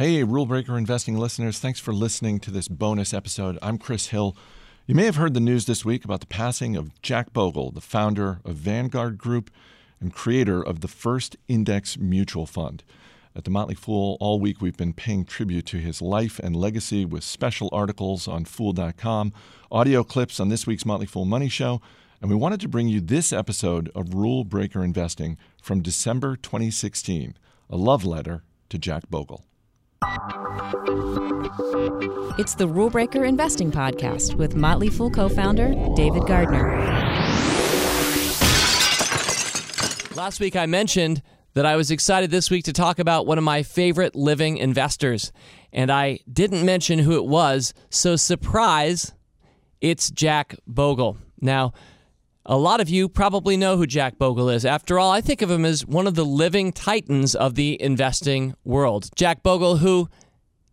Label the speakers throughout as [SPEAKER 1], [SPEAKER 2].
[SPEAKER 1] Hey, Rule Breaker investing listeners, thanks for listening to this bonus episode. I'm Chris Hill. You may have heard the news this week about the passing of Jack Bogle, the founder of Vanguard Group and creator of the first index mutual fund. At the Motley Fool, all week we've been paying tribute to his life and legacy with special articles on Fool.com, audio clips on this week's Motley Fool Money Show, and we wanted to bring you this episode of Rule Breaker Investing from December 2016, a love letter to Jack Bogle.
[SPEAKER 2] It's the Rule Breaker Investing Podcast with Motley Fool co founder David Gardner.
[SPEAKER 3] Last week I mentioned that I was excited this week to talk about one of my favorite living investors, and I didn't mention who it was, so surprise, it's Jack Bogle. Now, a lot of you probably know who Jack Bogle is. After all, I think of him as one of the living titans of the investing world. Jack Bogle, who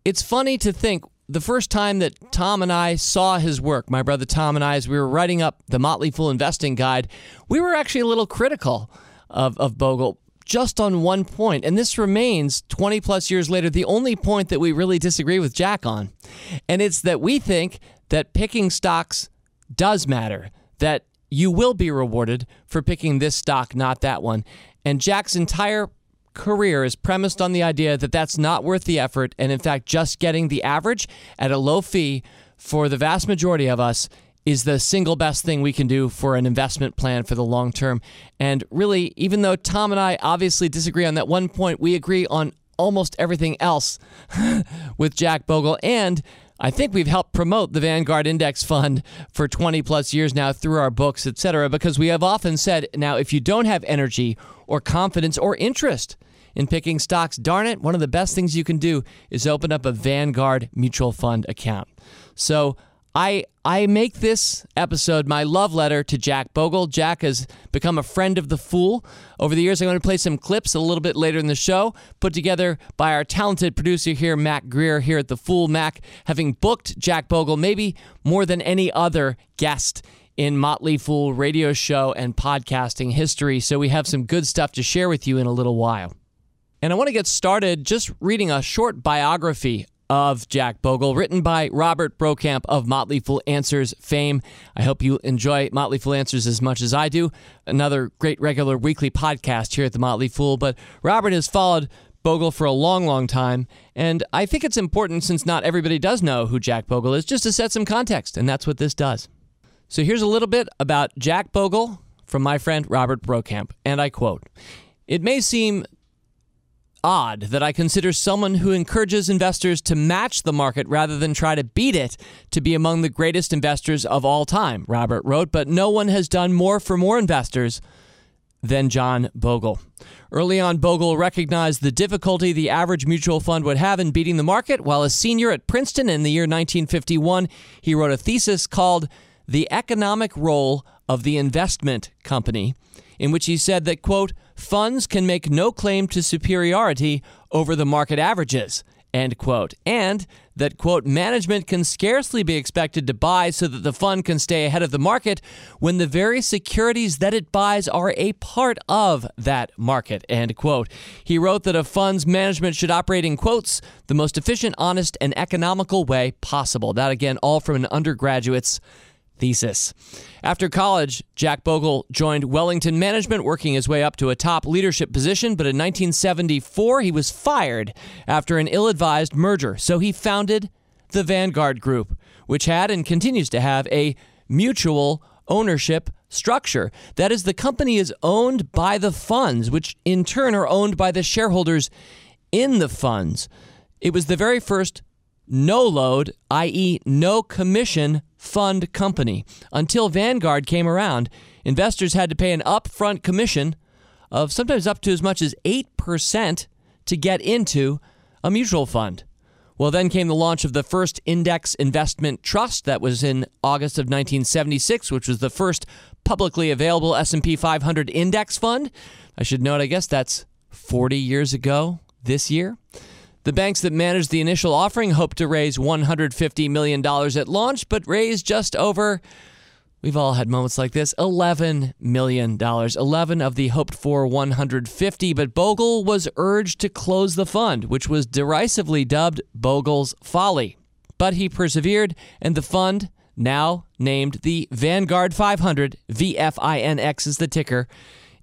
[SPEAKER 3] it's funny to think the first time that Tom and I saw his work, my brother Tom and I, as we were writing up the Motley Fool Investing Guide, we were actually a little critical of, of Bogle just on one point. And this remains 20 plus years later the only point that we really disagree with Jack on. And it's that we think that picking stocks does matter, that you will be rewarded for picking this stock, not that one. And Jack's entire career is premised on the idea that that's not worth the effort. And in fact, just getting the average at a low fee for the vast majority of us is the single best thing we can do for an investment plan for the long term. And really, even though Tom and I obviously disagree on that one point, we agree on almost everything else with Jack Bogle. And I think we've helped promote the Vanguard Index Fund for 20 plus years now through our books, et cetera, because we have often said now, if you don't have energy or confidence or interest in picking stocks, darn it, one of the best things you can do is open up a Vanguard mutual fund account. So I I make this episode my love letter to Jack Bogle. Jack has become a friend of the Fool over the years. I'm going to play some clips a little bit later in the show, put together by our talented producer here, Mac Greer, here at the Fool. Mac, having booked Jack Bogle maybe more than any other guest in Motley Fool radio show and podcasting history. So we have some good stuff to share with you in a little while. And I want to get started just reading a short biography of Jack Bogle, written by Robert Brokamp of Motley Fool Answers fame. I hope you enjoy Motley Fool Answers as much as I do. Another great regular weekly podcast here at the Motley Fool. But Robert has followed Bogle for a long, long time. And I think it's important, since not everybody does know who Jack Bogle is, just to set some context. And that's what this does. So here's a little bit about Jack Bogle from my friend Robert Brokamp. And I quote It may seem odd that I consider someone who encourages investors to match the market rather than try to beat it to be among the greatest investors of all time, Robert wrote, but no one has done more for more investors than John Bogle. Early on, Bogle recognized the difficulty the average mutual fund would have in beating the market. While a senior at Princeton in the year 1951, he wrote a thesis called The Economic Role of the Investment Company in which he said that, quote, funds can make no claim to superiority over the market averages, end quote, and that, quote, management can scarcely be expected to buy so that the fund can stay ahead of the market when the very securities that it buys are a part of that market, end quote. He wrote that a fund's management should operate in, quotes, the most efficient, honest, and economical way possible. That, again, all from an undergraduate's thesis. After college, Jack Bogle joined Wellington Management, working his way up to a top leadership position, but in 1974 he was fired after an ill advised merger. So he founded the Vanguard Group, which had and continues to have a mutual ownership structure. That is, the company is owned by the funds, which in turn are owned by the shareholders in the funds. It was the very first no load, i.e., no commission fund company. Until Vanguard came around, investors had to pay an upfront commission of sometimes up to as much as 8% to get into a mutual fund. Well, then came the launch of the first index investment trust that was in August of 1976, which was the first publicly available S&P 500 index fund. I should note, I guess that's 40 years ago this year. The banks that managed the initial offering hoped to raise $150 million at launch, but raised just over, We've all had moments like this. $11 million. 11 of the hoped for 150, but Bogle was urged to close the fund, which was derisively dubbed Bogle's Folly. But he persevered, and the fund, now named the Vanguard 500, VFINX is the ticker,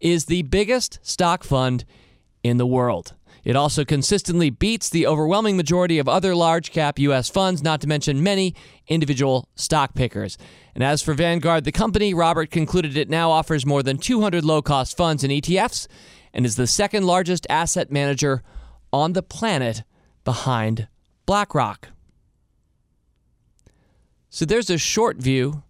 [SPEAKER 3] is the biggest stock fund in the world. It also consistently beats the overwhelming majority of other large cap U.S. funds, not to mention many individual stock pickers. And as for Vanguard, the company, Robert concluded it now offers more than 200 low cost funds and ETFs and is the second largest asset manager on the planet behind BlackRock. So there's a short view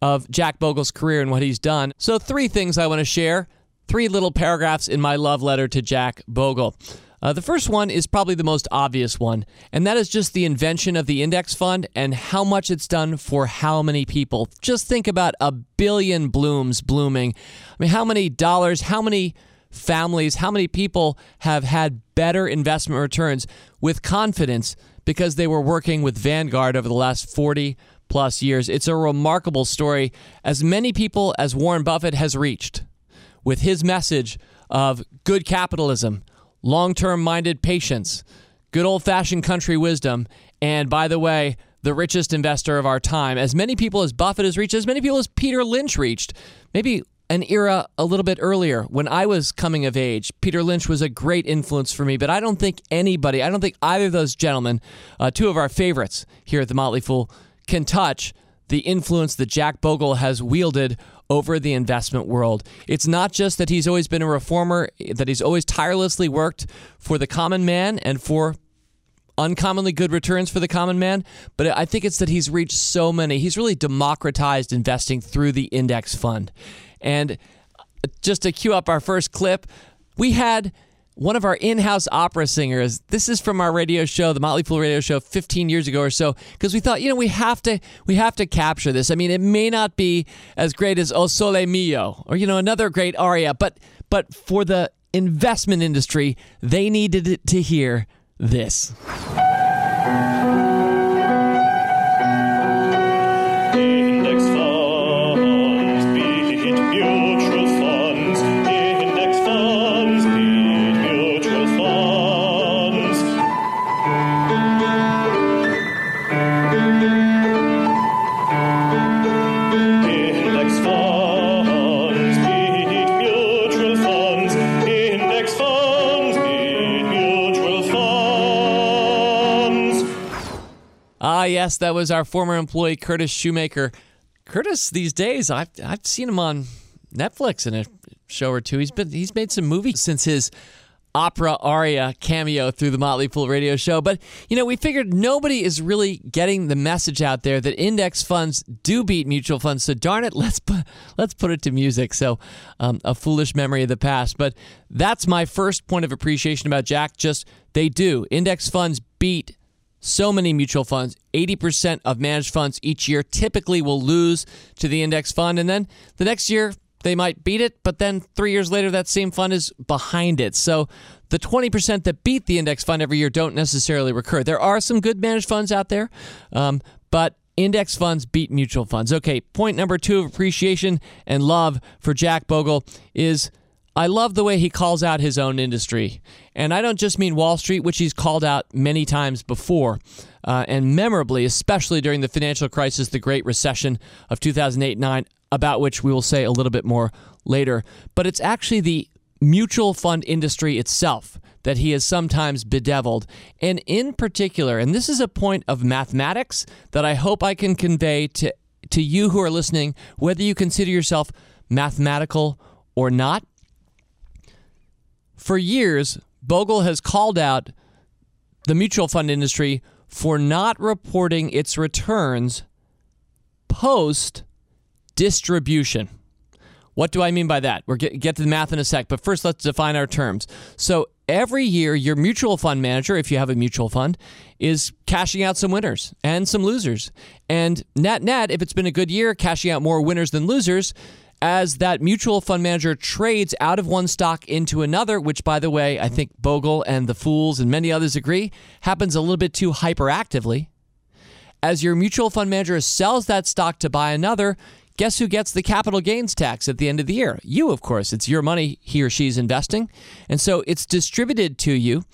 [SPEAKER 3] of Jack Bogle's career and what he's done. So, three things I want to share three little paragraphs in my love letter to Jack Bogle. Uh, the first one is probably the most obvious one, and that is just the invention of the index fund and how much it's done for how many people. Just think about a billion blooms blooming. I mean, how many dollars, how many families, how many people have had better investment returns with confidence because they were working with Vanguard over the last 40 plus years? It's a remarkable story. As many people as Warren Buffett has reached with his message of good capitalism, long term minded patience, good old fashioned country wisdom, and by the way, the richest investor of our time. As many people as Buffett has reached, as many people as Peter Lynch reached, maybe an era a little bit earlier when I was coming of age. Peter Lynch was a great influence for me, but I don't think anybody, I don't think either of those gentlemen, uh, two of our favorites here at the Motley Fool, can touch the influence that Jack Bogle has wielded over the investment world. It's not just that he's always been a reformer, that he's always tirelessly worked for the common man and for uncommonly good returns for the common man, but I think it's that he's reached so many. He's really democratized investing through the index fund. And just to cue up our first clip, we had one of our in-house opera singers. This is from our radio show, the Motley Fool radio show 15 years ago or so because we thought, you know, we have to we have to capture this. I mean, it may not be as great as O Sole Mio or you know, another great aria, but but for the investment industry, they needed to hear this. Yes, that was our former employee Curtis Shoemaker. Curtis, these days, I've I've seen him on Netflix in a show or two. He's been he's made some movies since his opera aria cameo through the Motley Fool radio show. But, you know, we figured nobody is really getting the message out there that index funds do beat mutual funds. So darn it, let's put, let's put it to music. So um, a foolish memory of the past. But that's my first point of appreciation about Jack. Just they do. Index funds beat so many mutual funds. 80% of managed funds each year typically will lose to the index fund. And then the next year, they might beat it, but then three years later, that same fund is behind it. So the 20% that beat the index fund every year don't necessarily recur. There are some good managed funds out there, um, but index funds beat mutual funds. Okay, point number two of appreciation and love for Jack Bogle is I love the way he calls out his own industry. And I don't just mean Wall Street, which he's called out many times before, uh, and memorably, especially during the financial crisis, the Great Recession of 2008 9, about which we will say a little bit more later. But it's actually the mutual fund industry itself that he has sometimes bedeviled. And in particular, and this is a point of mathematics that I hope I can convey to, to you who are listening, whether you consider yourself mathematical or not for years, Bogle has called out the mutual fund industry for not reporting its returns post distribution. What do I mean by that? We'll get, get to the math in a sec, but first let's define our terms. So every year, your mutual fund manager, if you have a mutual fund, is cashing out some winners and some losers. And net net, if it's been a good year, cashing out more winners than losers, as that mutual fund manager trades out of one stock into another, which, by the way, I think Bogle and the Fools and many others agree happens a little bit too hyperactively. As your mutual fund manager sells that stock to buy another, guess who gets the capital gains tax at the end of the year? You, of course. It's your money he or she's investing. And so it's distributed to you,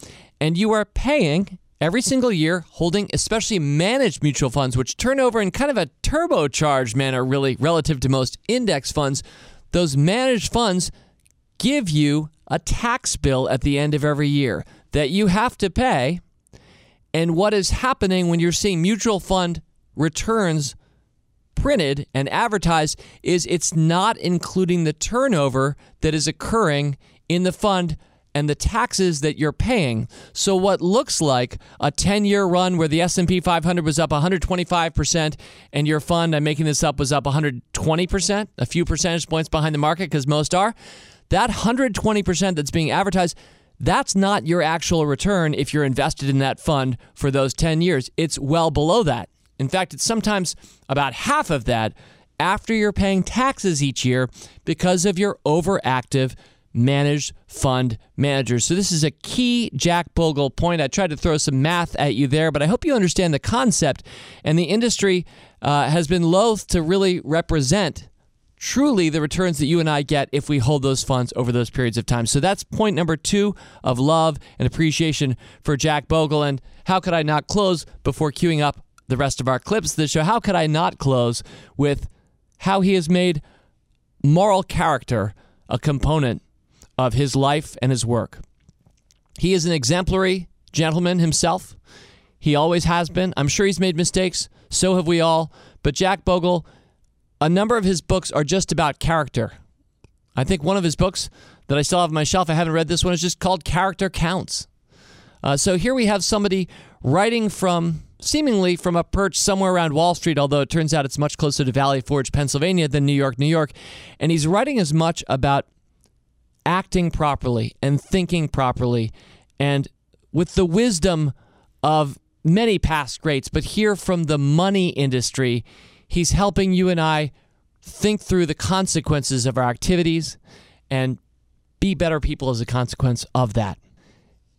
[SPEAKER 3] and you are paying every single year, holding especially managed mutual funds, which turn over in kind of a turbocharged manner, really, relative to most index funds. Those managed funds give you a tax bill at the end of every year that you have to pay. And what is happening when you're seeing mutual fund returns printed and advertised is it's not including the turnover that is occurring in the fund and the taxes that you're paying. So what looks like a 10-year run where the S&P 500 was up 125% and your fund, I'm making this up, was up 120%, a few percentage points behind the market because most are, that 120% that's being advertised that's not your actual return if you're invested in that fund for those 10 years. It's well below that. In fact, it's sometimes about half of that after you're paying taxes each year because of your overactive managed fund managers. So, this is a key Jack Bogle point. I tried to throw some math at you there, but I hope you understand the concept. And the industry uh, has been loath to really represent truly the returns that you and I get if we hold those funds over those periods of time. So that's point number two of love and appreciation for Jack Bogle. And how could I not close before queuing up the rest of our clips the show? How could I not close with how he has made moral character a component of his life and his work? He is an exemplary gentleman himself. He always has been. I'm sure he's made mistakes. So have we all. But Jack Bogle a number of his books are just about character. I think one of his books that I still have on my shelf, I haven't read this one, is just called Character Counts. Uh, so here we have somebody writing from seemingly from a perch somewhere around Wall Street, although it turns out it's much closer to Valley Forge, Pennsylvania than New York, New York. And he's writing as much about acting properly and thinking properly and with the wisdom of many past greats, but here from the money industry, He's helping you and I think through the consequences of our activities and be better people as a consequence of that.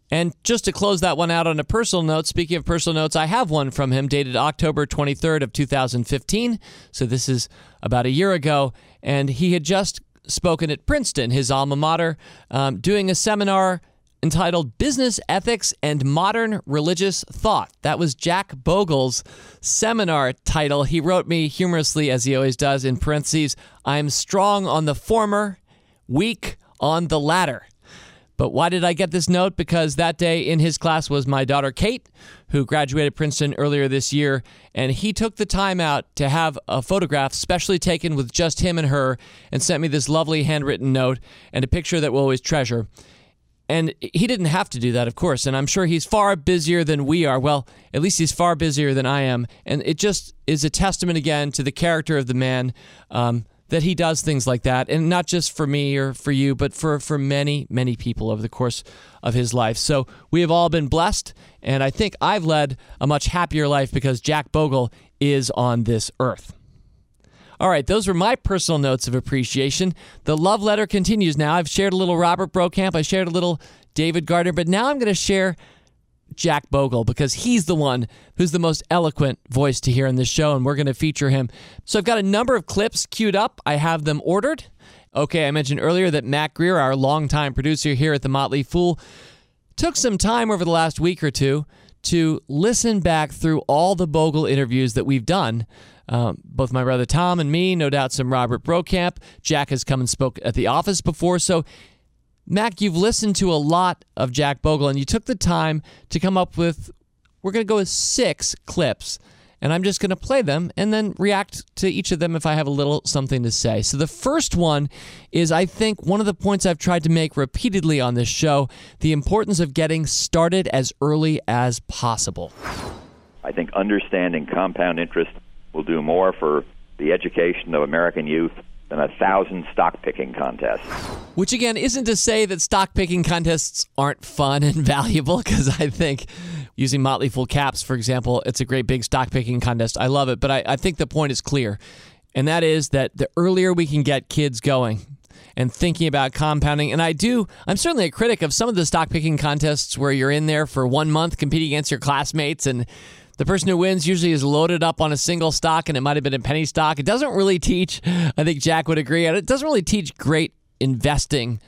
[SPEAKER 3] And just to close that one out on a personal note, speaking of personal notes, I have one from him dated October 23rd of 2015. So this is about a year ago. And he had just spoken at Princeton, his alma mater, um, doing a seminar entitled Business Ethics and Modern Religious Thought. That was Jack Bogle's seminar title. He wrote me humorously, as he always does, in parentheses I'm strong on the former, weak on the latter. But why did I get this note? Because that day in his class was my daughter Kate, who graduated Princeton earlier this year, and he took the time out to have a photograph specially taken with just him and her and sent me this lovely handwritten note and a picture that we'll always treasure. And he didn't have to do that, of course. And I'm sure he's far busier than we are. Well, at least he's far busier than I am. And it just is a testament again to the character of the man um, that he does things like that. And not just for me or for you, but for, for many, many people over the course of his life. So we have all been blessed. And I think I've led a much happier life because Jack Bogle is on this earth. All right, those were my personal notes of appreciation. The love letter continues now. I've shared a little Robert Brokamp, I shared a little David Gardner, but now I'm going to share Jack Bogle because he's the one who's the most eloquent voice to hear in this show, and we're going to feature him. So I've got a number of clips queued up. I have them ordered. Okay, I mentioned earlier that Mac Greer, our longtime producer here at The Motley Fool, took some time over the last week or two to listen back through all the Bogle interviews that we've done um, both my brother Tom and me, no doubt some Robert Brokamp. Jack has come and spoke at the office before. So, Mac, you've listened to a lot of Jack Bogle, and you took the time to come up with, we're going to go with six clips. And I'm just going to play them and then react to each of them if I have a little something to say. So, the first one is, I think, one of the points I've tried to make repeatedly on this show the importance of getting started as early as possible.
[SPEAKER 4] I think understanding compound interest will do more for the education of American youth than a thousand stock picking contests.
[SPEAKER 3] Which, again, isn't to say that stock picking contests aren't fun and valuable, because I think using Motley Fool caps, for example, it's a great big stock picking contest. I love it, but I, I think the point is clear, and that is that the earlier we can get kids going, and thinking about compounding. And I do, I'm certainly a critic of some of the stock picking contests where you're in there for one month competing against your classmates and The person who wins usually is loaded up on a single stock and it might have been a penny stock. It doesn't really teach, I think Jack would agree, it doesn't really teach great investing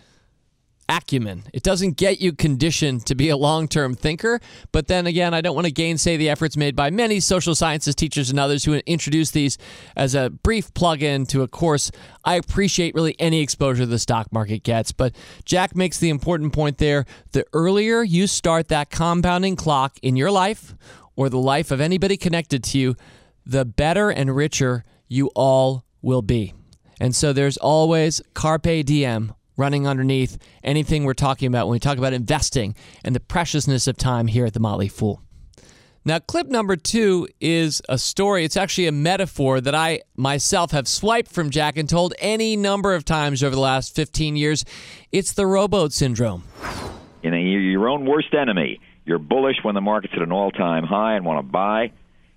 [SPEAKER 3] acumen. It doesn't get you conditioned to be a long term thinker. But then again, I don't want to gainsay the efforts made by many social sciences teachers and others who introduce these as a brief plug in to a course. I appreciate really any exposure the stock market gets. But Jack makes the important point there the earlier you start that compounding clock in your life or the life of anybody connected to you, the better and richer you all will be. And so there's always carpe diem running underneath anything we're talking about when we talk about investing and the preciousness of time here at the Motley Fool. Now, clip number two is a story. It's actually a metaphor that I myself have swiped from Jack and told any number of times over the last 15 years. It's the rowboat syndrome.
[SPEAKER 4] You know, you're your own worst enemy. You're bullish when the market's at an all time high and want to buy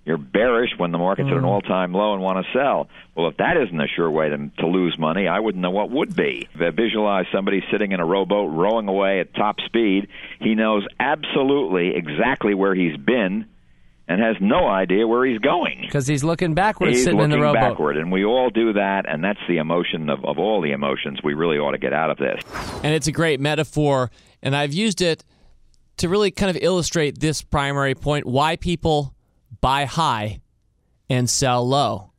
[SPEAKER 4] you're bearish when the market's mm. at an mm. all-time low and want to sell. Well, if that isn't a sure way to, to lose money, I wouldn't know what would be. If I visualize somebody sitting in a rowboat rowing away at top speed, he knows absolutely exactly where he's been and has no idea where he's going
[SPEAKER 3] because he's looking backward,
[SPEAKER 4] he's
[SPEAKER 3] sitting
[SPEAKER 4] looking
[SPEAKER 3] in the rowboat.
[SPEAKER 4] backward, and we all do that, and that's the emotion of, of all the emotions we really ought to get out of this.
[SPEAKER 3] And it's a great metaphor, and I've used it to really kind of illustrate this primary point: why people buy high and sell low.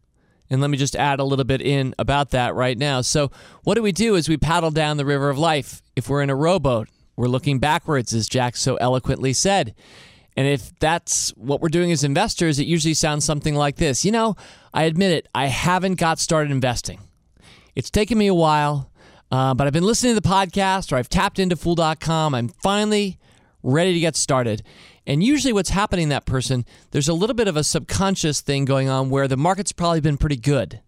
[SPEAKER 3] And let me just add a little bit in about that right now. So, what do we do as we paddle down the river of life? If we're in a rowboat, we're looking backwards, as Jack so eloquently said. And if that's what we're doing as investors, it usually sounds something like this You know, I admit it, I haven't got started investing. It's taken me a while, uh, but I've been listening to the podcast or I've tapped into Fool.com. I'm finally ready to get started. And usually, what's happening in that person, there's a little bit of a subconscious thing going on where the market's probably been pretty good.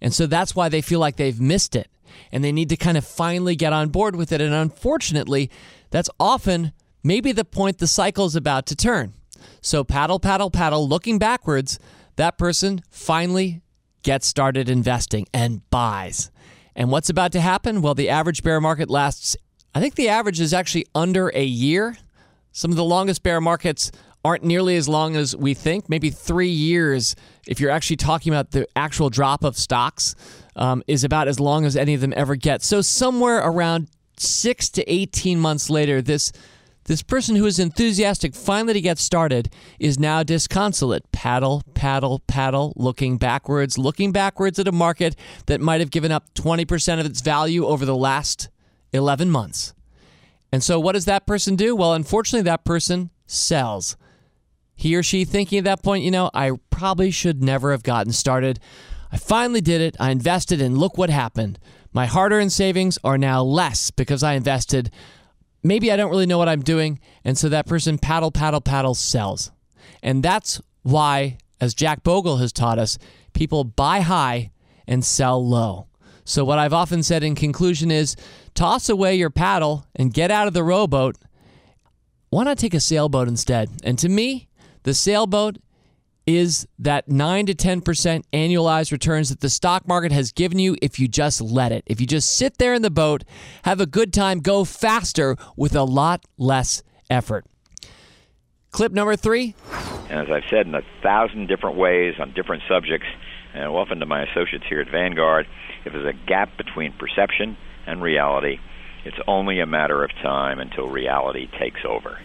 [SPEAKER 3] And so that's why they feel like they've missed it. And they need to kind of finally get on board with it. And unfortunately, that's often maybe the point the cycle is about to turn. So, paddle, paddle, paddle, looking backwards, that person finally gets started investing and buys. And what's about to happen? Well, the average bear market lasts, I think the average is actually under a year. Some of the longest bear markets aren't nearly as long as we think. Maybe three years, if you're actually talking about the actual drop of stocks, um, is about as long as any of them ever get. So somewhere around six to 18 months later, this this person who is enthusiastic finally to get started is now disconsolate. Paddle, paddle, paddle, looking backwards, looking backwards at a market that might have given up 20% of its value over the last 11 months. And so, what does that person do? Well, unfortunately, that person sells. He or she thinking at that point, you know, I probably should never have gotten started. I finally did it. I invested, and look what happened. My hard earned savings are now less because I invested. Maybe I don't really know what I'm doing. And so that person paddle, paddle, paddle sells. And that's why, as Jack Bogle has taught us, people buy high and sell low. So, what I've often said in conclusion is toss away your paddle and get out of the rowboat. Why not take a sailboat instead? And to me, the sailboat is that 9 to 10% annualized returns that the stock market has given you if you just let it. If you just sit there in the boat, have a good time, go faster with a lot less effort. Clip number three.
[SPEAKER 4] And as I've said in a thousand different ways on different subjects, and often to my associates here at Vanguard, if there's a gap between perception and reality, it's only a matter of time until reality takes over.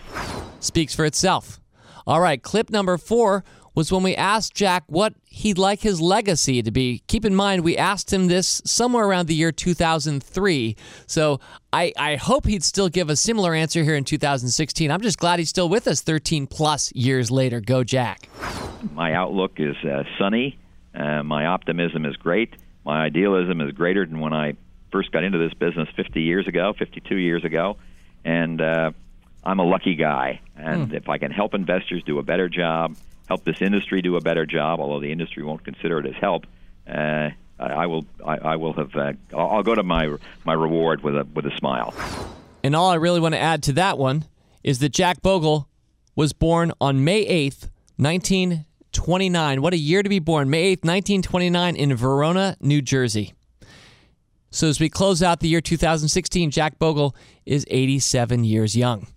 [SPEAKER 3] Speaks for itself. All right, clip number four was when we asked Jack what he'd like his legacy to be. Keep in mind, we asked him this somewhere around the year 2003. So I, I hope he'd still give a similar answer here in 2016. I'm just glad he's still with us 13 plus years later. Go, Jack.
[SPEAKER 4] My outlook is uh, sunny. Uh, my optimism is great my idealism is greater than when I first got into this business 50 years ago, 52 years ago, and uh, I'm a lucky guy. And mm. if I can help investors do a better job, help this industry do a better job, although the industry won't consider it as help, uh, I, will. I, I will have. Uh, I'll, I'll go to my my reward with a with a smile.
[SPEAKER 3] And all I really want to add to that one is that Jack Bogle was born on May 8th, 19. 29. What a year to be born. May 8th, 1929, in Verona, New Jersey. So as we close out the year 2016, Jack Bogle is 87 years young.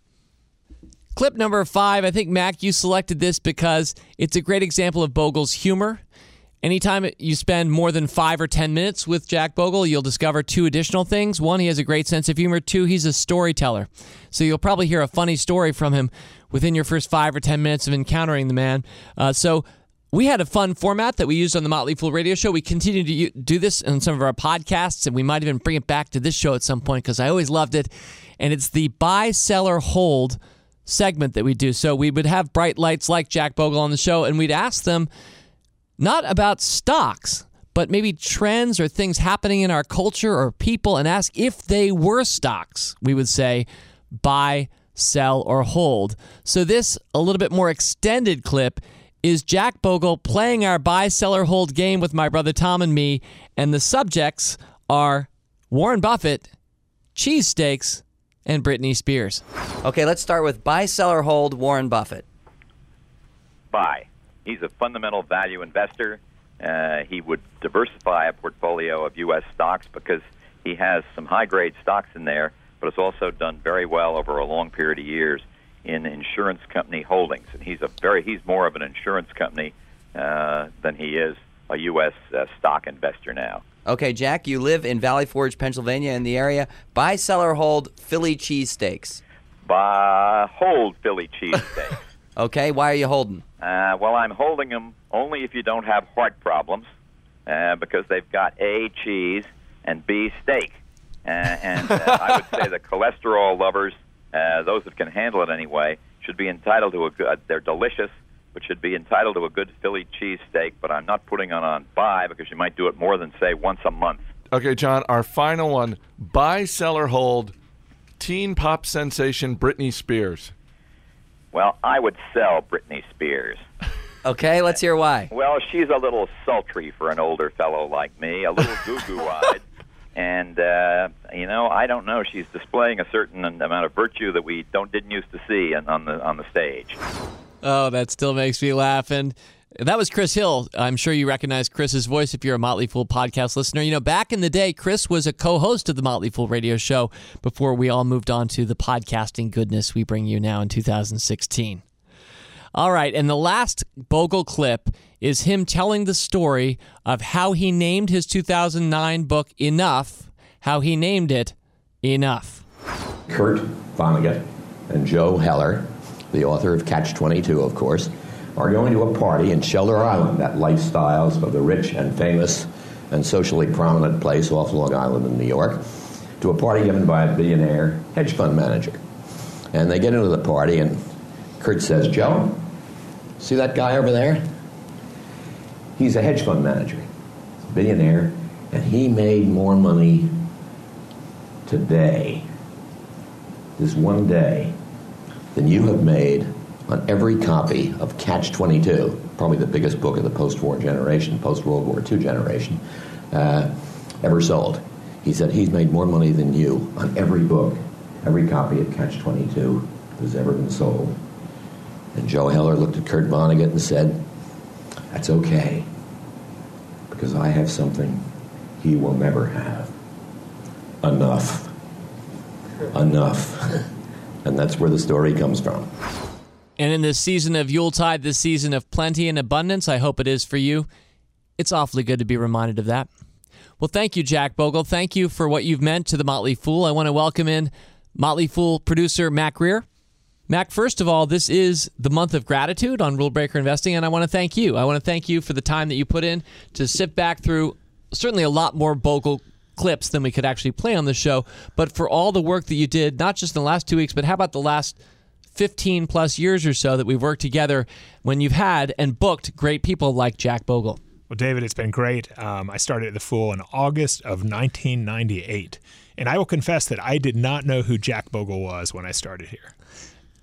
[SPEAKER 3] Clip number five, I think, Mac, you selected this because it's a great example of Bogle's humor. Anytime you spend more than five or 10 minutes with Jack Bogle, you'll discover two additional things. One, he has a great sense of humor. Two, he's a storyteller. So you'll probably hear a funny story from him within your first five or 10 minutes of encountering the man. Uh, so we had a fun format that we used on the Motley Fool radio show. We continue to do this in some of our podcasts, and we might even bring it back to this show at some point because I always loved it. And it's the buy, seller, hold segment that we do. So we would have bright lights like Jack Bogle on the show, and we'd ask them not about stocks, but maybe trends or things happening in our culture or people, and ask if they were stocks. We would say buy, sell, or hold. So this, a little bit more extended clip, is Jack Bogle playing our buy, sell, or hold game with my brother Tom and me, and the subjects are Warren Buffett, cheesesteaks, and Britney Spears.
[SPEAKER 5] Okay, let's start with buy, sell, or hold Warren Buffett.
[SPEAKER 4] Buy. He's a fundamental value investor. Uh, he would diversify a portfolio of U.S. stocks because he has some high grade stocks in there, but it's also done very well over a long period of years in insurance company holdings. And he's a very he's more of an insurance company uh, than he is a U.S. Uh, stock investor now.
[SPEAKER 5] Okay, Jack, you live in Valley Forge, Pennsylvania, in the area. Buy, sell, or hold Philly cheesesteaks.
[SPEAKER 4] Buy, hold Philly cheesesteaks.
[SPEAKER 5] okay, why are you holding?
[SPEAKER 4] Uh, well, I'm holding them only if you don't have heart problems, uh, because they've got A, cheese, and B, steak. Uh, and uh, I would say the cholesterol lovers, uh, those that can handle it anyway, should be entitled to a good. They're delicious which should be entitled to a good Philly cheesesteak, but I'm not putting it on buy because you might do it more than, say, once a month.
[SPEAKER 1] Okay, John, our final one buy, sell, or hold teen pop sensation Britney Spears.
[SPEAKER 4] Well, I would sell Britney Spears.
[SPEAKER 5] Okay, let's hear why.
[SPEAKER 4] Well, she's a little sultry for an older fellow like me, a little goo goo eyed. and uh, you know, I don't know. She's displaying a certain amount of virtue that we don't didn't used to see on the on the stage.
[SPEAKER 3] Oh, that still makes me laugh. And that was Chris Hill. I'm sure you recognize Chris's voice if you're a Motley Fool podcast listener. You know, back in the day, Chris was a co host of the Motley Fool radio show before we all moved on to the podcasting goodness we bring you now in 2016. All right, and the last Bogle clip is him telling the story of how he named his 2009 book Enough, how he named it Enough.
[SPEAKER 6] Kurt Vonnegut and Joe Heller the author of Catch 22, of course, are going to a party in Shelter Island, that lifestyles of the rich and famous and socially prominent place off Long Island in New York, to a party given by a billionaire hedge fund manager. And they get into the party, and Kurt says, Joe, see that guy over there? He's a hedge fund manager, billionaire, and he made more money today, this one day, than you have made on every copy of Catch 22, probably the biggest book of the post war generation, post World War II generation, uh, ever sold. He said he's made more money than you on every book, every copy of Catch 22 that's ever been sold. And Joe Heller looked at Kurt Vonnegut and said, That's okay, because I have something he will never have. Enough. Enough. And that's where the story comes from.
[SPEAKER 3] And in this season of Yuletide, this season of plenty and abundance, I hope it is for you. It's awfully good to be reminded of that. Well, thank you, Jack Bogle. Thank you for what you've meant to the Motley Fool. I want to welcome in Motley Fool producer Mac Greer. Mac, first of all, this is the month of gratitude on Rule Breaker Investing, and I want to thank you. I want to thank you for the time that you put in to sit back through certainly a lot more Bogle clips than we could actually play on the show. But for all the work that you did, not just in the last two weeks, but how about the last 15 plus years or so that we've worked together when you've had and booked great people like Jack Bogle?
[SPEAKER 7] Well, David, it's been great. Um, I started at the Fool in August of 1998. And I will confess that I did not know who Jack Bogle was when I started here.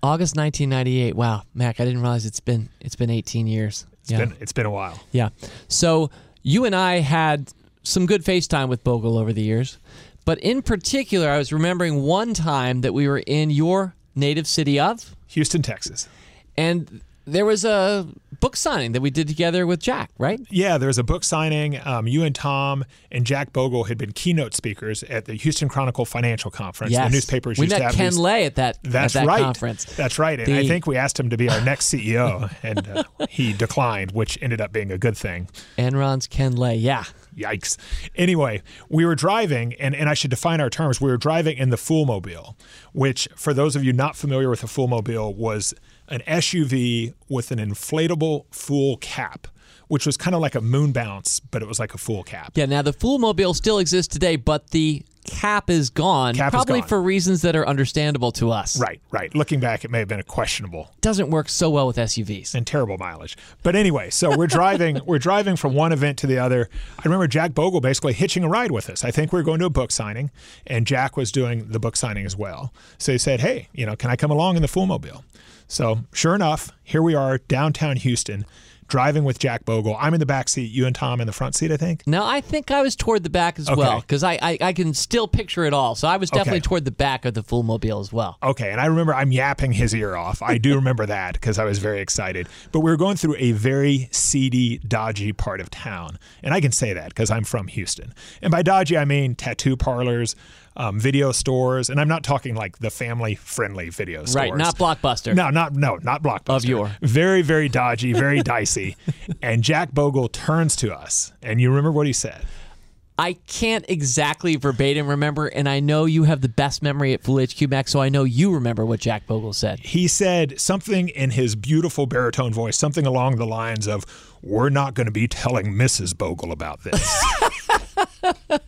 [SPEAKER 3] August 1998. Wow, Mac, I didn't realize it's been it's been 18 years.
[SPEAKER 7] It's yeah. been it's been a while.
[SPEAKER 3] Yeah. So you and I had some good FaceTime with Bogle over the years. But in particular, I was remembering one time that we were in your native city of
[SPEAKER 7] Houston, Texas.
[SPEAKER 3] And there was a book signing that we did together with Jack, right?
[SPEAKER 7] Yeah, there was a book signing. Um, you and Tom and Jack Bogle had been keynote speakers at the Houston Chronicle Financial Conference.
[SPEAKER 3] Yes.
[SPEAKER 7] The newspapers
[SPEAKER 3] we
[SPEAKER 7] used
[SPEAKER 3] met
[SPEAKER 7] to have
[SPEAKER 3] Ken
[SPEAKER 7] these-
[SPEAKER 3] Lay at that,
[SPEAKER 7] That's
[SPEAKER 3] at that
[SPEAKER 7] right.
[SPEAKER 3] conference.
[SPEAKER 7] That's right. And
[SPEAKER 3] The-
[SPEAKER 7] I think we asked him to be our next CEO, and uh, he declined, which ended up being a good thing.
[SPEAKER 3] Enron's Ken Lay, yeah.
[SPEAKER 7] Yikes. Anyway, we were driving, and, and I should define our terms. We were driving in the Foolmobile, which, for those of you not familiar with the Foolmobile, was an SUV with an inflatable fool cap, which was kind of like a moon bounce, but it was like a fool cap.
[SPEAKER 3] Yeah, now the Foolmobile still exists today, but the cap is gone,
[SPEAKER 7] Cap is
[SPEAKER 3] probably
[SPEAKER 7] gone.
[SPEAKER 3] for reasons that are understandable to us.
[SPEAKER 7] Right, right. Looking back, it may have been a questionable
[SPEAKER 3] Doesn't work so well with SUVs.
[SPEAKER 7] and terrible mileage. But anyway, so we're driving we're driving from one event to the other. I remember Jack Bogle basically hitching a ride with us. I think we were going to a book signing and Jack was doing the book signing as well. So he said, "Hey, you know, can I come along in the Foolmobile?" So, sure enough, here we are downtown Houston driving with Jack Bogle. I'm in the back seat, you and Tom in the front seat, I think.
[SPEAKER 3] No, I think I was toward the back as
[SPEAKER 7] Okay.
[SPEAKER 3] well because I, I, I can still picture it all. So I was definitely
[SPEAKER 7] Okay.
[SPEAKER 3] toward the back of the Foolmobile as well.
[SPEAKER 7] Okay, and I remember I'm yapping his ear off. I do remember that because I was very excited. But we were going through a very seedy, dodgy part of town. And I can say that because I'm from Houston. And by dodgy, I mean tattoo parlors, um, video stores. And I'm not talking like the family friendly video stores.
[SPEAKER 3] Right, not Blockbuster.
[SPEAKER 7] No, not no, not Blockbuster.
[SPEAKER 3] Of your.
[SPEAKER 7] Very, very dodgy, very dicey. And Jack Bogle turns to us, and you remember what he said.
[SPEAKER 3] I can't exactly verbatim remember, and I know you have the best memory at Fool HQ Mac, so I know you remember what Jack Bogle said.
[SPEAKER 7] he said something in his beautiful baritone voice, something along the lines of, We're not going to be telling Mrs. Bogle about this.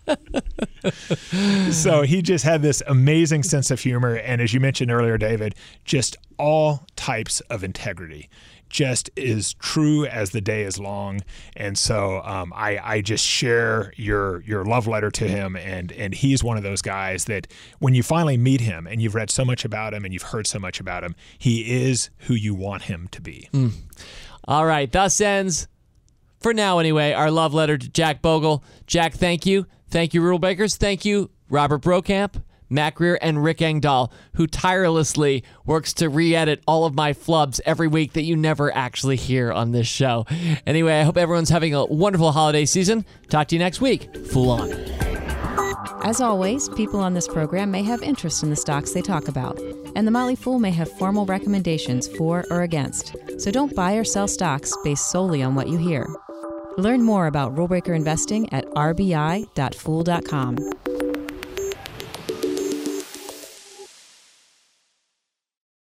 [SPEAKER 7] so he just had this amazing sense of humor. And as you mentioned earlier, David, just all types of integrity. Just as true as the day is long, and so um, I, I just share your your love letter to him, and and he's one of those guys that when you finally meet him and you've read so much about him and you've heard so much about him, he is who you want him to be.
[SPEAKER 3] All right, thus ends, for now anyway, our love letter to Jack Bogle. Jack, thank you. Thank you, Rule Breakers. Thank you, Robert Brokamp, Mac Greer, and Rick Engdahl, who tirelessly works to re edit all of my flubs every week that you never actually hear on this show. Anyway, I hope everyone's having a wonderful holiday season. Talk to you next week. Fool on.
[SPEAKER 2] As always, people on this program may have interest in the stocks they talk about, and the Motley Fool may have formal recommendations for or against. So don't buy or sell stocks based solely on what you hear. Learn more about rulebreaker investing at rbi.fool.com.